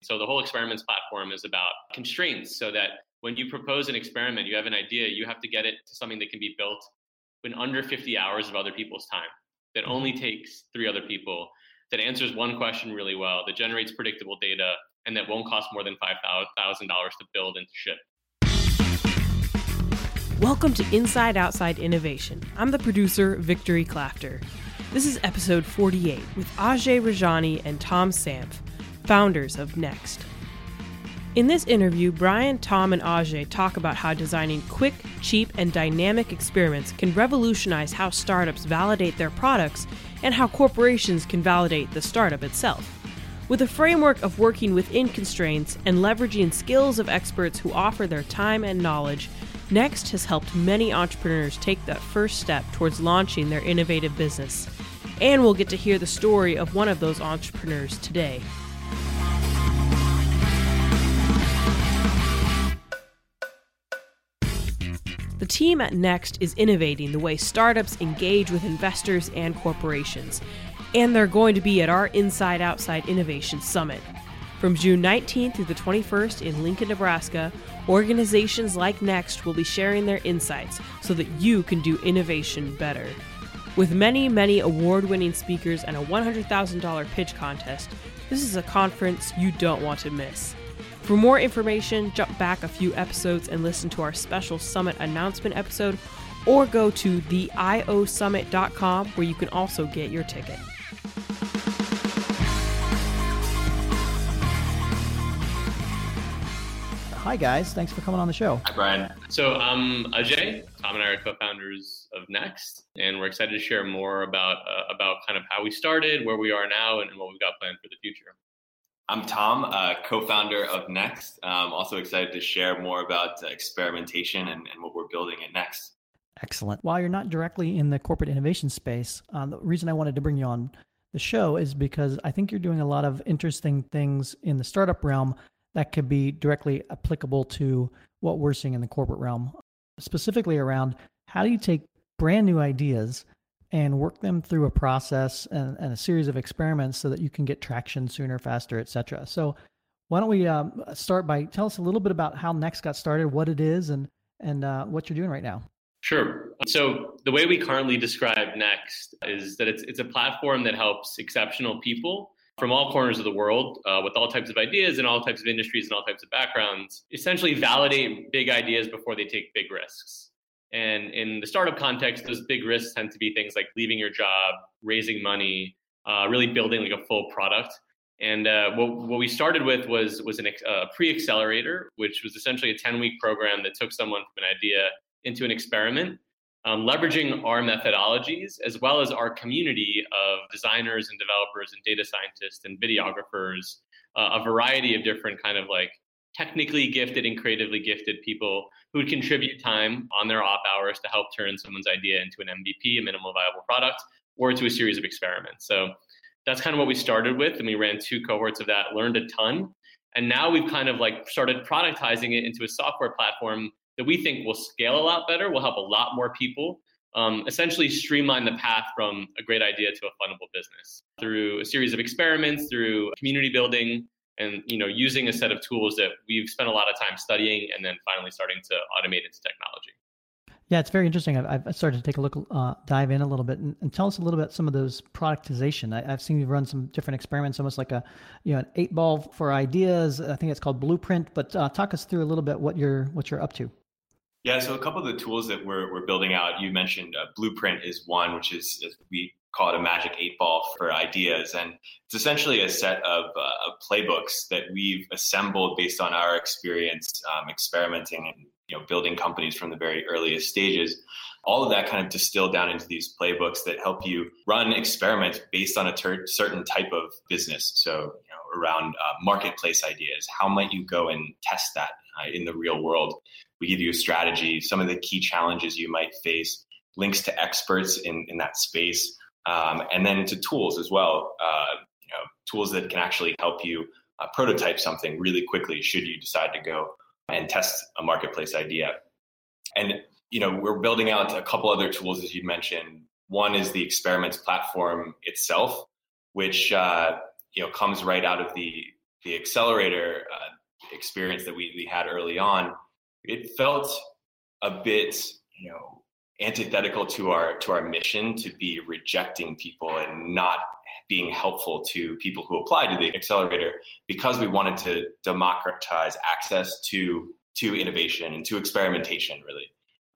So the whole experiments platform is about constraints so that when you propose an experiment, you have an idea, you have to get it to something that can be built in under 50 hours of other people's time, that mm-hmm. only takes three other people, that answers one question really well, that generates predictable data, and that won't cost more than $5,000 to build and to ship. Welcome to Inside Outside Innovation. I'm the producer, Victory Clafter. This is episode 48 with Ajay Rajani and Tom Samph, founders of Next. In this interview, Brian, Tom, and Ajay talk about how designing quick, cheap, and dynamic experiments can revolutionize how startups validate their products and how corporations can validate the startup itself. With a framework of working within constraints and leveraging skills of experts who offer their time and knowledge, Next has helped many entrepreneurs take that first step towards launching their innovative business. And we'll get to hear the story of one of those entrepreneurs today. The team at Next is innovating the way startups engage with investors and corporations, and they're going to be at our Inside Outside Innovation Summit. From June 19th through the 21st in Lincoln, Nebraska, organizations like Next will be sharing their insights so that you can do innovation better. With many, many award winning speakers and a $100,000 pitch contest, this is a conference you don't want to miss. For more information, jump back a few episodes and listen to our special summit announcement episode, or go to theiosummit.com where you can also get your ticket. Hi, guys. Thanks for coming on the show. Hi, Brian. So, I'm um, Ajay. Tom and I are co-founders of Next, and we're excited to share more about uh, about kind of how we started, where we are now, and, and what we've got planned for the future. I'm Tom, uh, co-founder of Next. I'm also excited to share more about uh, experimentation and, and, what we're building at Next. Excellent. While you're not directly in the corporate innovation space, uh, the reason I wanted to bring you on the show is because I think you're doing a lot of interesting things in the startup realm that could be directly applicable to what we're seeing in the corporate realm, specifically around how do you take brand new ideas and work them through a process and, and, a series of experiments so that you can get traction sooner, faster, et cetera. So why don't we um, start by tell us a little bit about how Next got started, what it is, and and uh, what you're doing right now. Sure. So the way we currently describe Next is that it's it's a platform that helps exceptional people from all corners of the world uh, with all types of ideas and all types of industries and all types of backgrounds essentially validate big ideas before they take big risks and in the startup context, those big risks tend to be things like leaving your job, raising money, uh, really building like a full product. And uh, what, what we started with was was a uh, pre-accelerator, which was essentially a 10-week program that took someone from an idea into an experiment, um, leveraging our methodologies as well as our community of designers and developers and data scientists and videographers, uh, a variety of different kind of like technically gifted and creatively gifted people who would contribute time on their off hours to help turn someone's idea into an MVP, a minimal viable product, or to a series of experiments. So that's kind of what we started with. And we ran two cohorts of that, learned a ton. And now we've kind of like started productizing it into a software platform that we think will scale a lot better, will help a lot more people, um, essentially streamline the path from a great idea to a fundable business through a series of experiments, through community building, and you know using a set of tools that we've spent a lot of time studying and then finally starting to automate into technology. Yeah it's very interesting. I've, I've started to take a look uh, dive in a little bit and, and, tell us a little bit some of those productization. I, have seen you run some different experiments almost like a you know an eight ball for ideas. I think it's called blueprint but uh, talk us through a little bit what you're what you're up to. Yeah, so a couple of the tools that we're, we're building out, you mentioned uh, Blueprint is one, which is, we call it a magic eight ball for ideas. And it's essentially a set of, uh, of playbooks that we've assembled based on our experience um, experimenting and you know building companies from the very earliest stages. All of that kind of distilled down into these playbooks that help you run experiments based on a ter- certain type of business. So, you know, around uh, marketplace ideas, how might you go and test that uh, in the real world? We give you a strategy, some of the key challenges you might face, links to experts in, in that space, um, and then to tools as well. Uh, you know, tools that can actually help you uh, prototype something really quickly should you decide to go and test a marketplace idea. And you know, we're building out a couple other tools as you mentioned. One is the experiments platform itself, which uh, you know comes right out of the the accelerator uh, experience that we, we had early on, it felt a bit, you know, antithetical to our to our mission to be rejecting people and not being helpful to people who apply to the accelerator because we wanted to democratize access to to innovation and to experimentation really.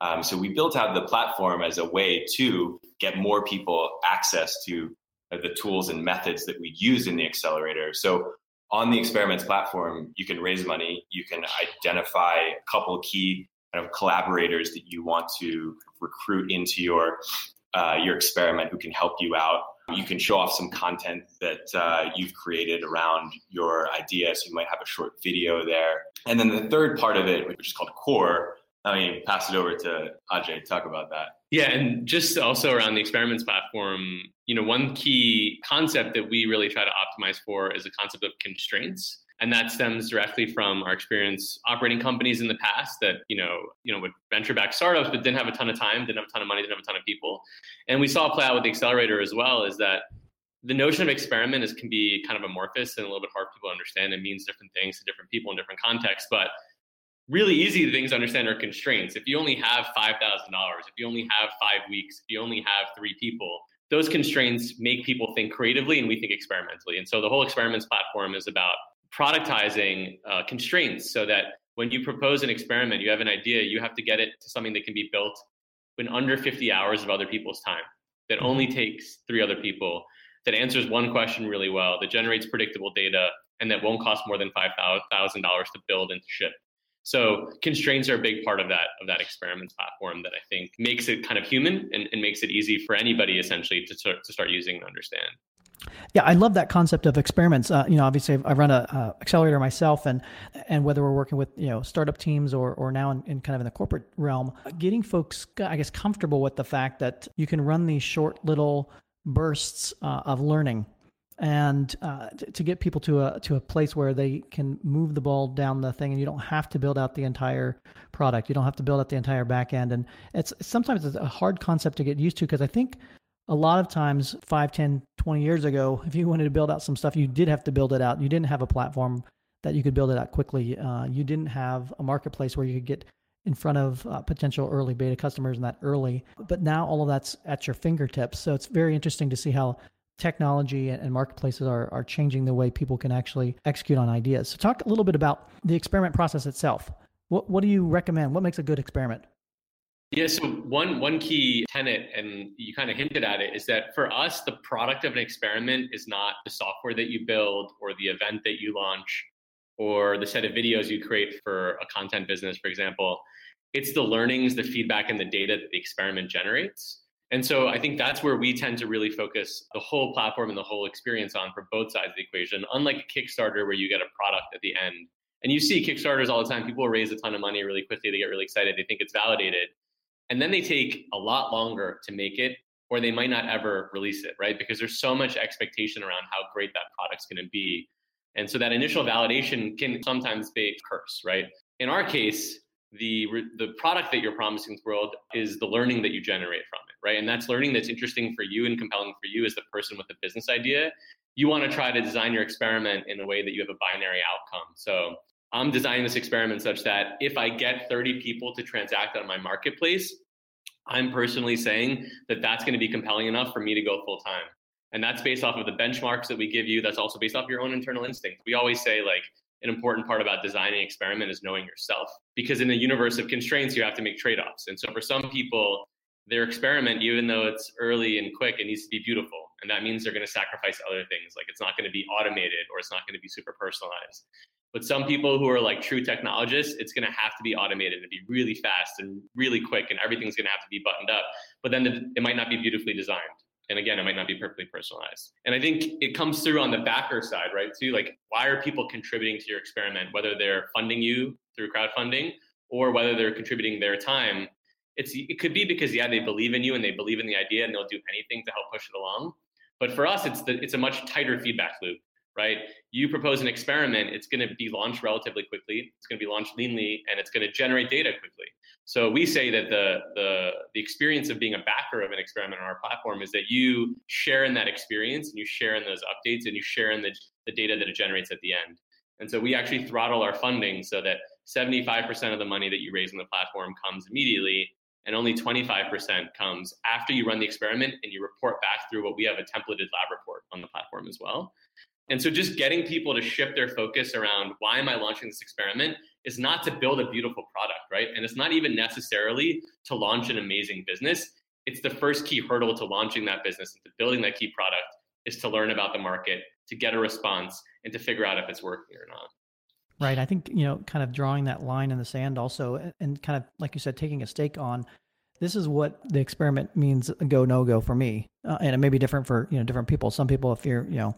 Um, so we built out the platform as a way to get more people access to uh, the tools and methods that we use in the accelerator. So on the experiments platform you can raise money you can identify a couple key kind of collaborators that you want to recruit into your uh, your experiment who can help you out. You can show off some content that uh, you've created around your idea. So you might have a short video there. And then the third part of it, which is called core, I mean, pass it over to Ajay to talk about that. Yeah, and just also around the experiments platform, you know, one key concept that we really try to optimize for is the concept of constraints and that stems directly from our experience operating companies in the past that you know you know would venture back startups but didn't have a ton of time didn't have a ton of money didn't have a ton of people. And we saw play out with the accelerator as well is that the notion of experiment is can be kind of amorphous and a little bit hard for people to understand. It means different things to different people in different contexts but really easy things to understand are constraints. If you only have $5000 if you only have five weeks if you only have three people those constraints make people think creatively and we think experimentally. And so the whole experiments platform is about productizing uh, constraints so that when you propose an experiment, you have an idea, you have to get it to something that can be built in under 50 hours of other people's time, that mm-hmm. only takes three other people, that answers one question really well, that generates predictable data, and that won't cost more than $5,000 to build and to ship. So constraints are a big part of that of that experiments platform that I think makes it kind of human and, and makes it easy for anybody essentially to, to start using and understand. Yeah, I love that concept of experiments. Uh, you know, obviously, I run a accelerator myself, and and whether we're working with you know startup teams or or now in, in, kind of in the corporate realm, getting folks, I guess, comfortable with the fact that you can run these short little bursts uh, of learning, and uh, to, to get people to a to a place where they can move the ball down the thing, and you don't have to build out the entire product. You don't have to build out the entire back end, and it's sometimes it's a hard concept to get used to because I think a lot of times 5 10 20 years ago if you wanted to build out some stuff you did have to build it out. You didn't have a platform that you could build it out quickly. Uh, you didn't have a marketplace where you could get in front of uh, potential early beta customers and that early. But now all of that's at your fingertips. So it's very interesting to see how technology and marketplaces are, are changing the way people can actually execute on ideas. So talk a little bit about the experiment process itself. What, what do you recommend? What makes a good experiment yeah, so one one key tenet, and you kind of hinted at it, is that for us, the product of an experiment is not the software that you build or the event that you launch or the set of videos you create for a content business, for example. It's the learnings, the feedback, and the data that the experiment generates. And so I think that's where we tend to really focus the whole platform and the whole experience on for both sides of the equation, unlike Kickstarter where you get a product at the end. And you see Kickstarters all the time. People raise a ton of money really quickly. They get really excited. They think it's validated and then they take a lot longer to make it or they might not ever release it right? Because there's so much expectation around how great that product's going to be. And so that initial validation can sometimes be a curse right? In our case the the product that you're promising to the world is the learning that you generate from it right? And that's learning that's interesting for you and compelling for you as the person with the business idea. You want to try to design your experiment in a way that you have a binary outcome. So I'm designing this experiment such that if I get 30 people to transact on my marketplace, I'm personally saying that that's going to be compelling enough for me to go full time. And that's based off of the benchmarks that we give you. That's also based off your own internal instinct. We always say, like, an important part about designing experiment is knowing yourself. Because in a universe of constraints, you have to make trade offs. And so for some people, their experiment, even though it's early and quick, it needs to be beautiful. And that means they're going to sacrifice other things. Like it's not going to be automated or it's not going to be super personalized. But some people who are like true technologists, it's going to have to be automated and be really fast and really quick, and everything's going to have to be buttoned up. But then it might not be beautifully designed. And again, it might not be perfectly personalized. And I think it comes through on the backer side, right? Too like, why are people contributing to your experiment, whether they're funding you through crowdfunding or whether they're contributing their time? It's it could be because yeah, they believe in you and they believe in the idea and they'll do anything to help push it along. But for us, it's the, it's a much tighter feedback loop right? You propose an experiment, it's going to be launched relatively quickly. It's going to be launched leanly, and it's going to generate data quickly. So we say that the, the the experience of being a backer of an experiment on our platform is that you share in that experience, and you share in those updates, and you share in the the data that it generates at the end. And so we actually throttle our funding so that 75% of the money that you raise on the platform comes immediately, and only 25% comes after you run the experiment and you report back through what we have a templated lab report on the platform as well. And so just getting people to shift their focus around why am I launching this experiment is not to build a beautiful product, right? And it's not even necessarily to launch an amazing business. It's the first key hurdle to launching that business and to building that key product is to learn about the market, to get a response, and to figure out if it's working or not. Right. I think, you know, kind of drawing that line in the sand also, and kind of, like you said, taking a stake on this is what the experiment means go, no go for me. Uh, and it may be different for, you know, different people. Some people, if you're, you know,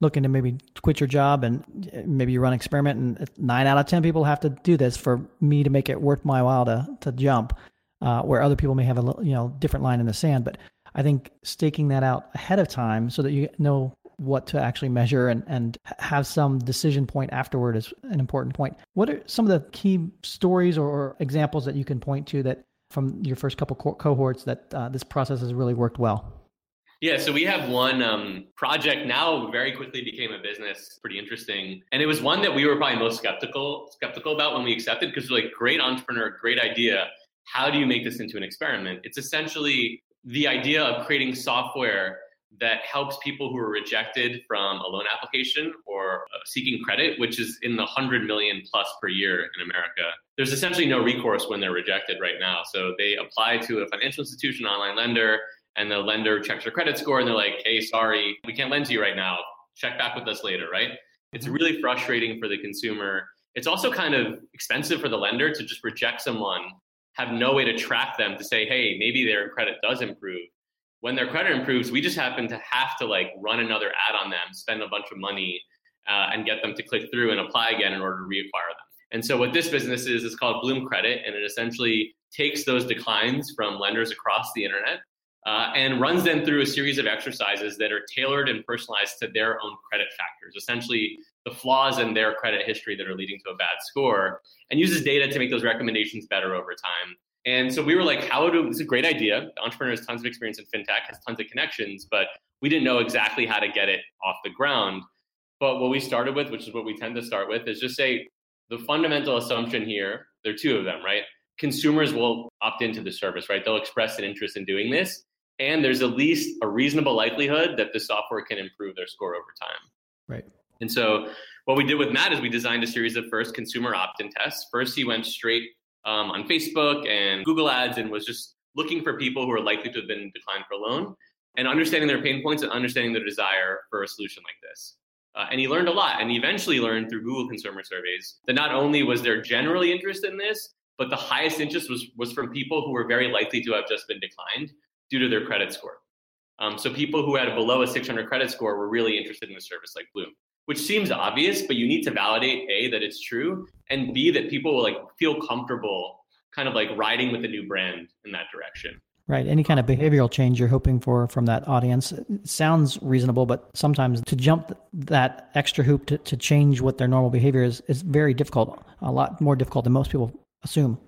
looking to maybe quit your job and uh, maybe you run an experiment and nine out of 10 people have to do this for me to make it worth my while to, to jump, uh, where other people may have a, you know, different line in the sand. But I think staking that out ahead of time so that you know what to actually measure and, and have some decision point afterward is an important point. What are some of the key stories or examples that you can point to that from your first couple co- cohorts that uh, this process has really worked well? Yeah, so we have one um, project now very quickly became a business, pretty interesting. And it was one that we were probably most skeptical skeptical about when we accepted because we're like, great entrepreneur, great idea. How do you make this into an experiment? It's essentially the idea of creating software that helps people who are rejected from a loan application or uh, seeking credit, which is in the 100 million plus per year in America. There's essentially no recourse when they're rejected right now. So they apply to a financial institution, online lender, and the lender checks their credit score and they're like, hey, sorry, we can't lend to you right now. Check back with us later, right? It's mm-hmm. really frustrating for the consumer. It's also kind of expensive for the lender to just reject someone, have no way to track them to say, hey, maybe their credit does improve when their credit improves, we just happen to have to like run another ad on them, spend a bunch of money, uh, and get them to click through and apply again in order to reacquire them. And so what this business is is called Bloom Credit, and it essentially takes those declines from lenders across the internet uh, and runs them through a series of exercises that are tailored and personalized to their own credit factors, essentially the flaws in their credit history that are leading to a bad score, and uses data to make those recommendations better over time. And so we were like, how do, this is a great idea. The entrepreneur has tons of experience in fintech, has tons of connections, but we didn't know exactly how to get it off the ground. But what we started with, which is what we tend to start with, is just say the fundamental assumption here, there are two of them, right? Consumers will opt into the service, right? They'll express an interest in doing this. And there's at least a reasonable likelihood that the software can improve their score over time. Right. And so what we did with Matt is we designed a series of first consumer opt-in tests. First, he went straight um, on Facebook and Google Ads and was just looking for people who are likely to have been declined for a loan and understanding their pain points and understanding their desire for a solution like this. Uh, and he learned a lot and he eventually learned through Google consumer surveys that not only was there generally interest in this, but the highest interest was, was from people who were very likely to have just been declined due to their credit score. Um, so people who had below a 600 credit score were really interested in a service like Bloom which seems obvious, but you need to validate A, that it's true, and B, that people will like feel comfortable kind of like riding with the new brand in that direction. Right. Any kind of behavioral change you're hoping for from that audience sounds reasonable, but sometimes to jump that extra hoop to, to change what their normal behavior is is very difficult, a lot more difficult than most people assume.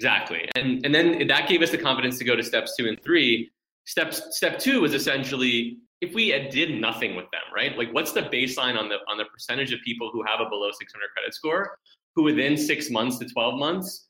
Exactly. And and then that gave us the confidence to go to steps two and three. Steps step two was essentially if we did nothing with them, right? Like what's the baseline on the on the percentage of people who have a below 600 credit score who within 6 months to 12 months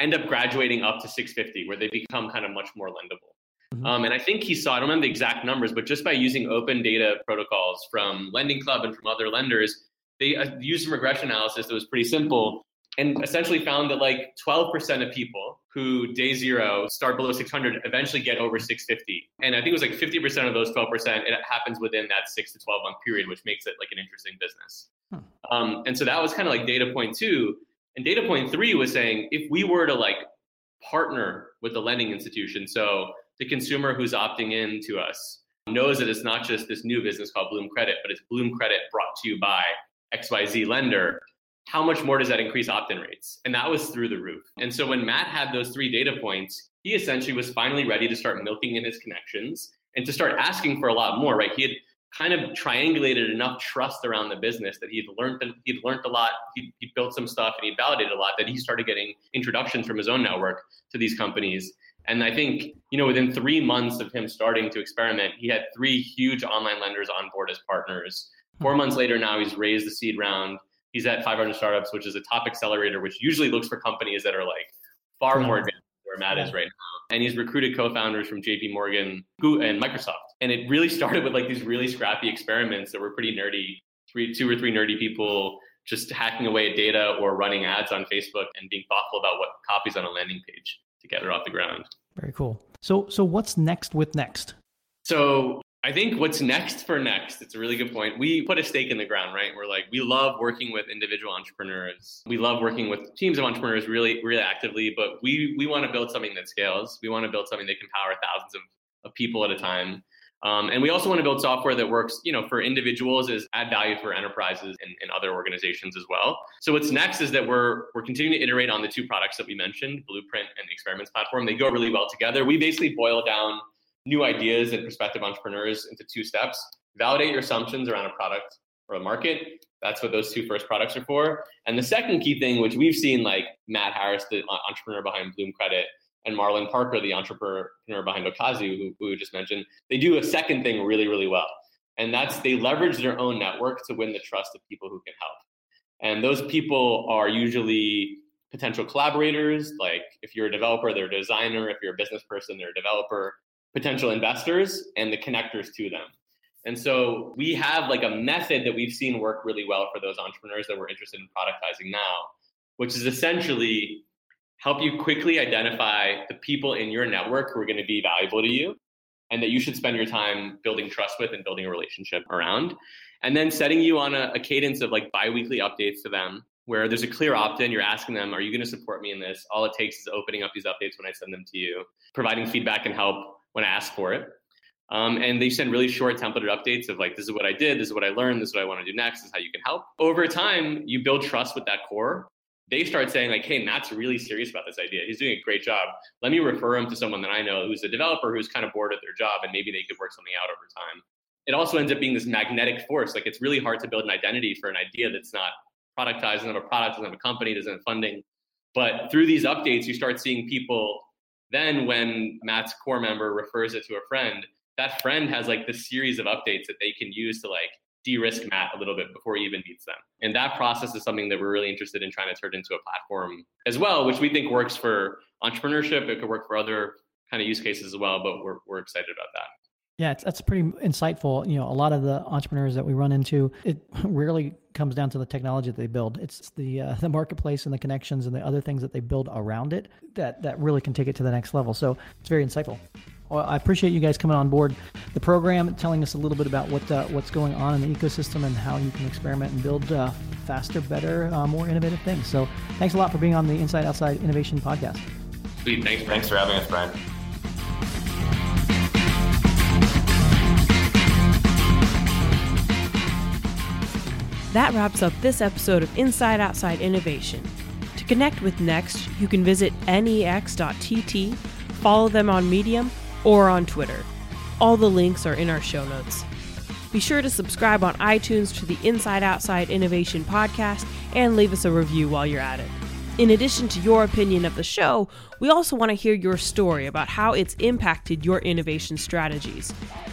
end up graduating up to 650 where they become kind of much more lendable. Mm-hmm. Um, and I think he saw, I don't remember the exact numbers, but just by using open data protocols from Lending Club and from other lenders, they uh, used some regression analysis that was pretty simple and essentially found that like 12% of people who day zero start below 600 eventually get over 650 and i think it was like 50% of those 12% it happens within that 6 to 12 month period which makes it like an interesting business. Hmm. um, and so that was kind of like data point two. And data point three was saying if we were to like partner with the lending institution so the consumer who's opting in to us knows that it's not just this new business called bloom credit but it's bloom credit brought to you by xyz lender how much more does that increase opt-in rates? And that was through the roof. And so when Matt had those three data points, he essentially was finally ready to start milking in his connections and to start asking for a lot more, right? He had kind of triangulated enough trust around the business that he'd learned he'd learned a lot, he he built some stuff and he validated a lot that he started getting introductions from his own network to these companies. And I think, you know, within three months of him starting to experiment, he had three huge online lenders on board as partners. Four months later, now he's raised the seed round He's at 500 Startups, which is a top accelerator, which usually looks for companies that are like far more advanced than where Matt is right now. And he's recruited co-founders from JP Morgan and Microsoft. And it really started with like these really scrappy experiments that were pretty nerdy, three, two or three nerdy people just hacking away at data or running ads on Facebook and being thoughtful about what copies on a landing page to get it off the ground. Very cool. So so what's next with Next? So I think what's next for next, it's a really good point. We put a stake in the ground, right? We're like, we love working with individual entrepreneurs. We love working with teams of entrepreneurs really, really actively, but we we want to build something that scales. We want to build something that can power thousands of, of people at a time. Um, and we also want to build software that works, you know, for individuals is add value for enterprises and, and, other organizations as well. So what's next is that we're we're continuing to iterate on the two products that we mentioned, Blueprint and the Experiments platform. They go really well together. We basically boil down new ideas and prospective entrepreneurs into two steps. Validate your assumptions around a product or a market. That's what those two first products are for. And the second key thing, which we've seen like Matt Harris, the entrepreneur behind Bloom Credit, and Marlon Parker, the entrepreneur behind Okazu, who, who we just mentioned, they do a second thing really, really well. And that's they leverage their own network to win the trust of people who can help. And those people are usually potential collaborators. Like if you're a developer, they're a designer. If you're a business person, they're a developer. Potential investors and the connectors to them. And so we have like a method that we've seen work really well for those entrepreneurs that we're interested in productizing now, which is essentially help you quickly identify the people in your network who are going to be valuable to you and that you should spend your time building trust with and building a relationship around. And then setting you on a, a cadence of like biweekly updates to them where there's a clear opt-in. You're asking them, are you going to support me in this? All it takes is opening up these updates when I send them to you, providing feedback and help when I ask for it. Um, and they send really short templated updates of like, this is what I did, this is what I learned, this is what I want to do next, this is how you can help. Over time, you build trust with that core they start saying like, "Hey, Matt's really serious about this idea. He's doing a great job. Let me refer him to someone that I know who's a developer who's kind of bored at their job, and maybe they could work something out over time." It also ends up being this magnetic force. Like it's really hard to build an identity for an idea that's not productized, doesn't have a product, doesn't have a company, doesn't have funding. But through these updates, you start seeing people. Then, when Matt's core member refers it to a friend, that friend has like this series of updates that they can use to like de-risk Matt a little bit before he even meets them. And that process is something that we're really interested in trying to turn into a platform as well, which we think works for entrepreneurship. It could work for other kind of use cases as well, but we're, we're excited about that. Yeah, that's pretty insightful. You know, a lot of the entrepreneurs that we run into, it rarely comes down to the technology that they build. It's the uh, the marketplace and the connections and the other things that they build around it that that really can take it to the next level. So it's very insightful. Well, I appreciate you guys coming on board the program, telling us a little bit about what uh, what's going on in the ecosystem and how you can experiment and build uh, faster, better, uh, more innovative things. So, thanks a lot for being on the Inside Outside Innovation Podcast. Sweet, thanks, thanks for having us, Brian. That wraps up this episode of Inside Outside Innovation. To connect with Next, you can visit nex.tt, follow them on Medium, or on Twitter. All the links are in our show notes. Be sure to subscribe on iTunes to the Inside Outside Innovation podcast and leave us a review while you're at it. In addition to your opinion of the show, we also want to hear your story about how it's impacted your innovation strategies.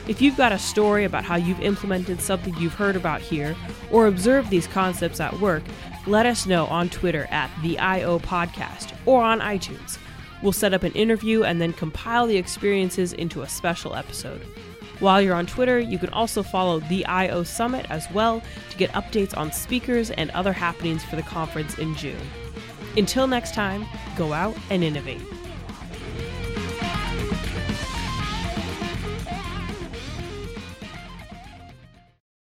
If you've got a story about how you've implemented something you've heard about here or observed these concepts at work, let us know on Twitter at the IO Podcast or on iTunes. We'll set up an interview and then compile the experiences into a special episode. While you're on Twitter, you can also follow the IO Summit as well to get updates on speakers and other happenings for the conference in June. Until next time, go out and innovate.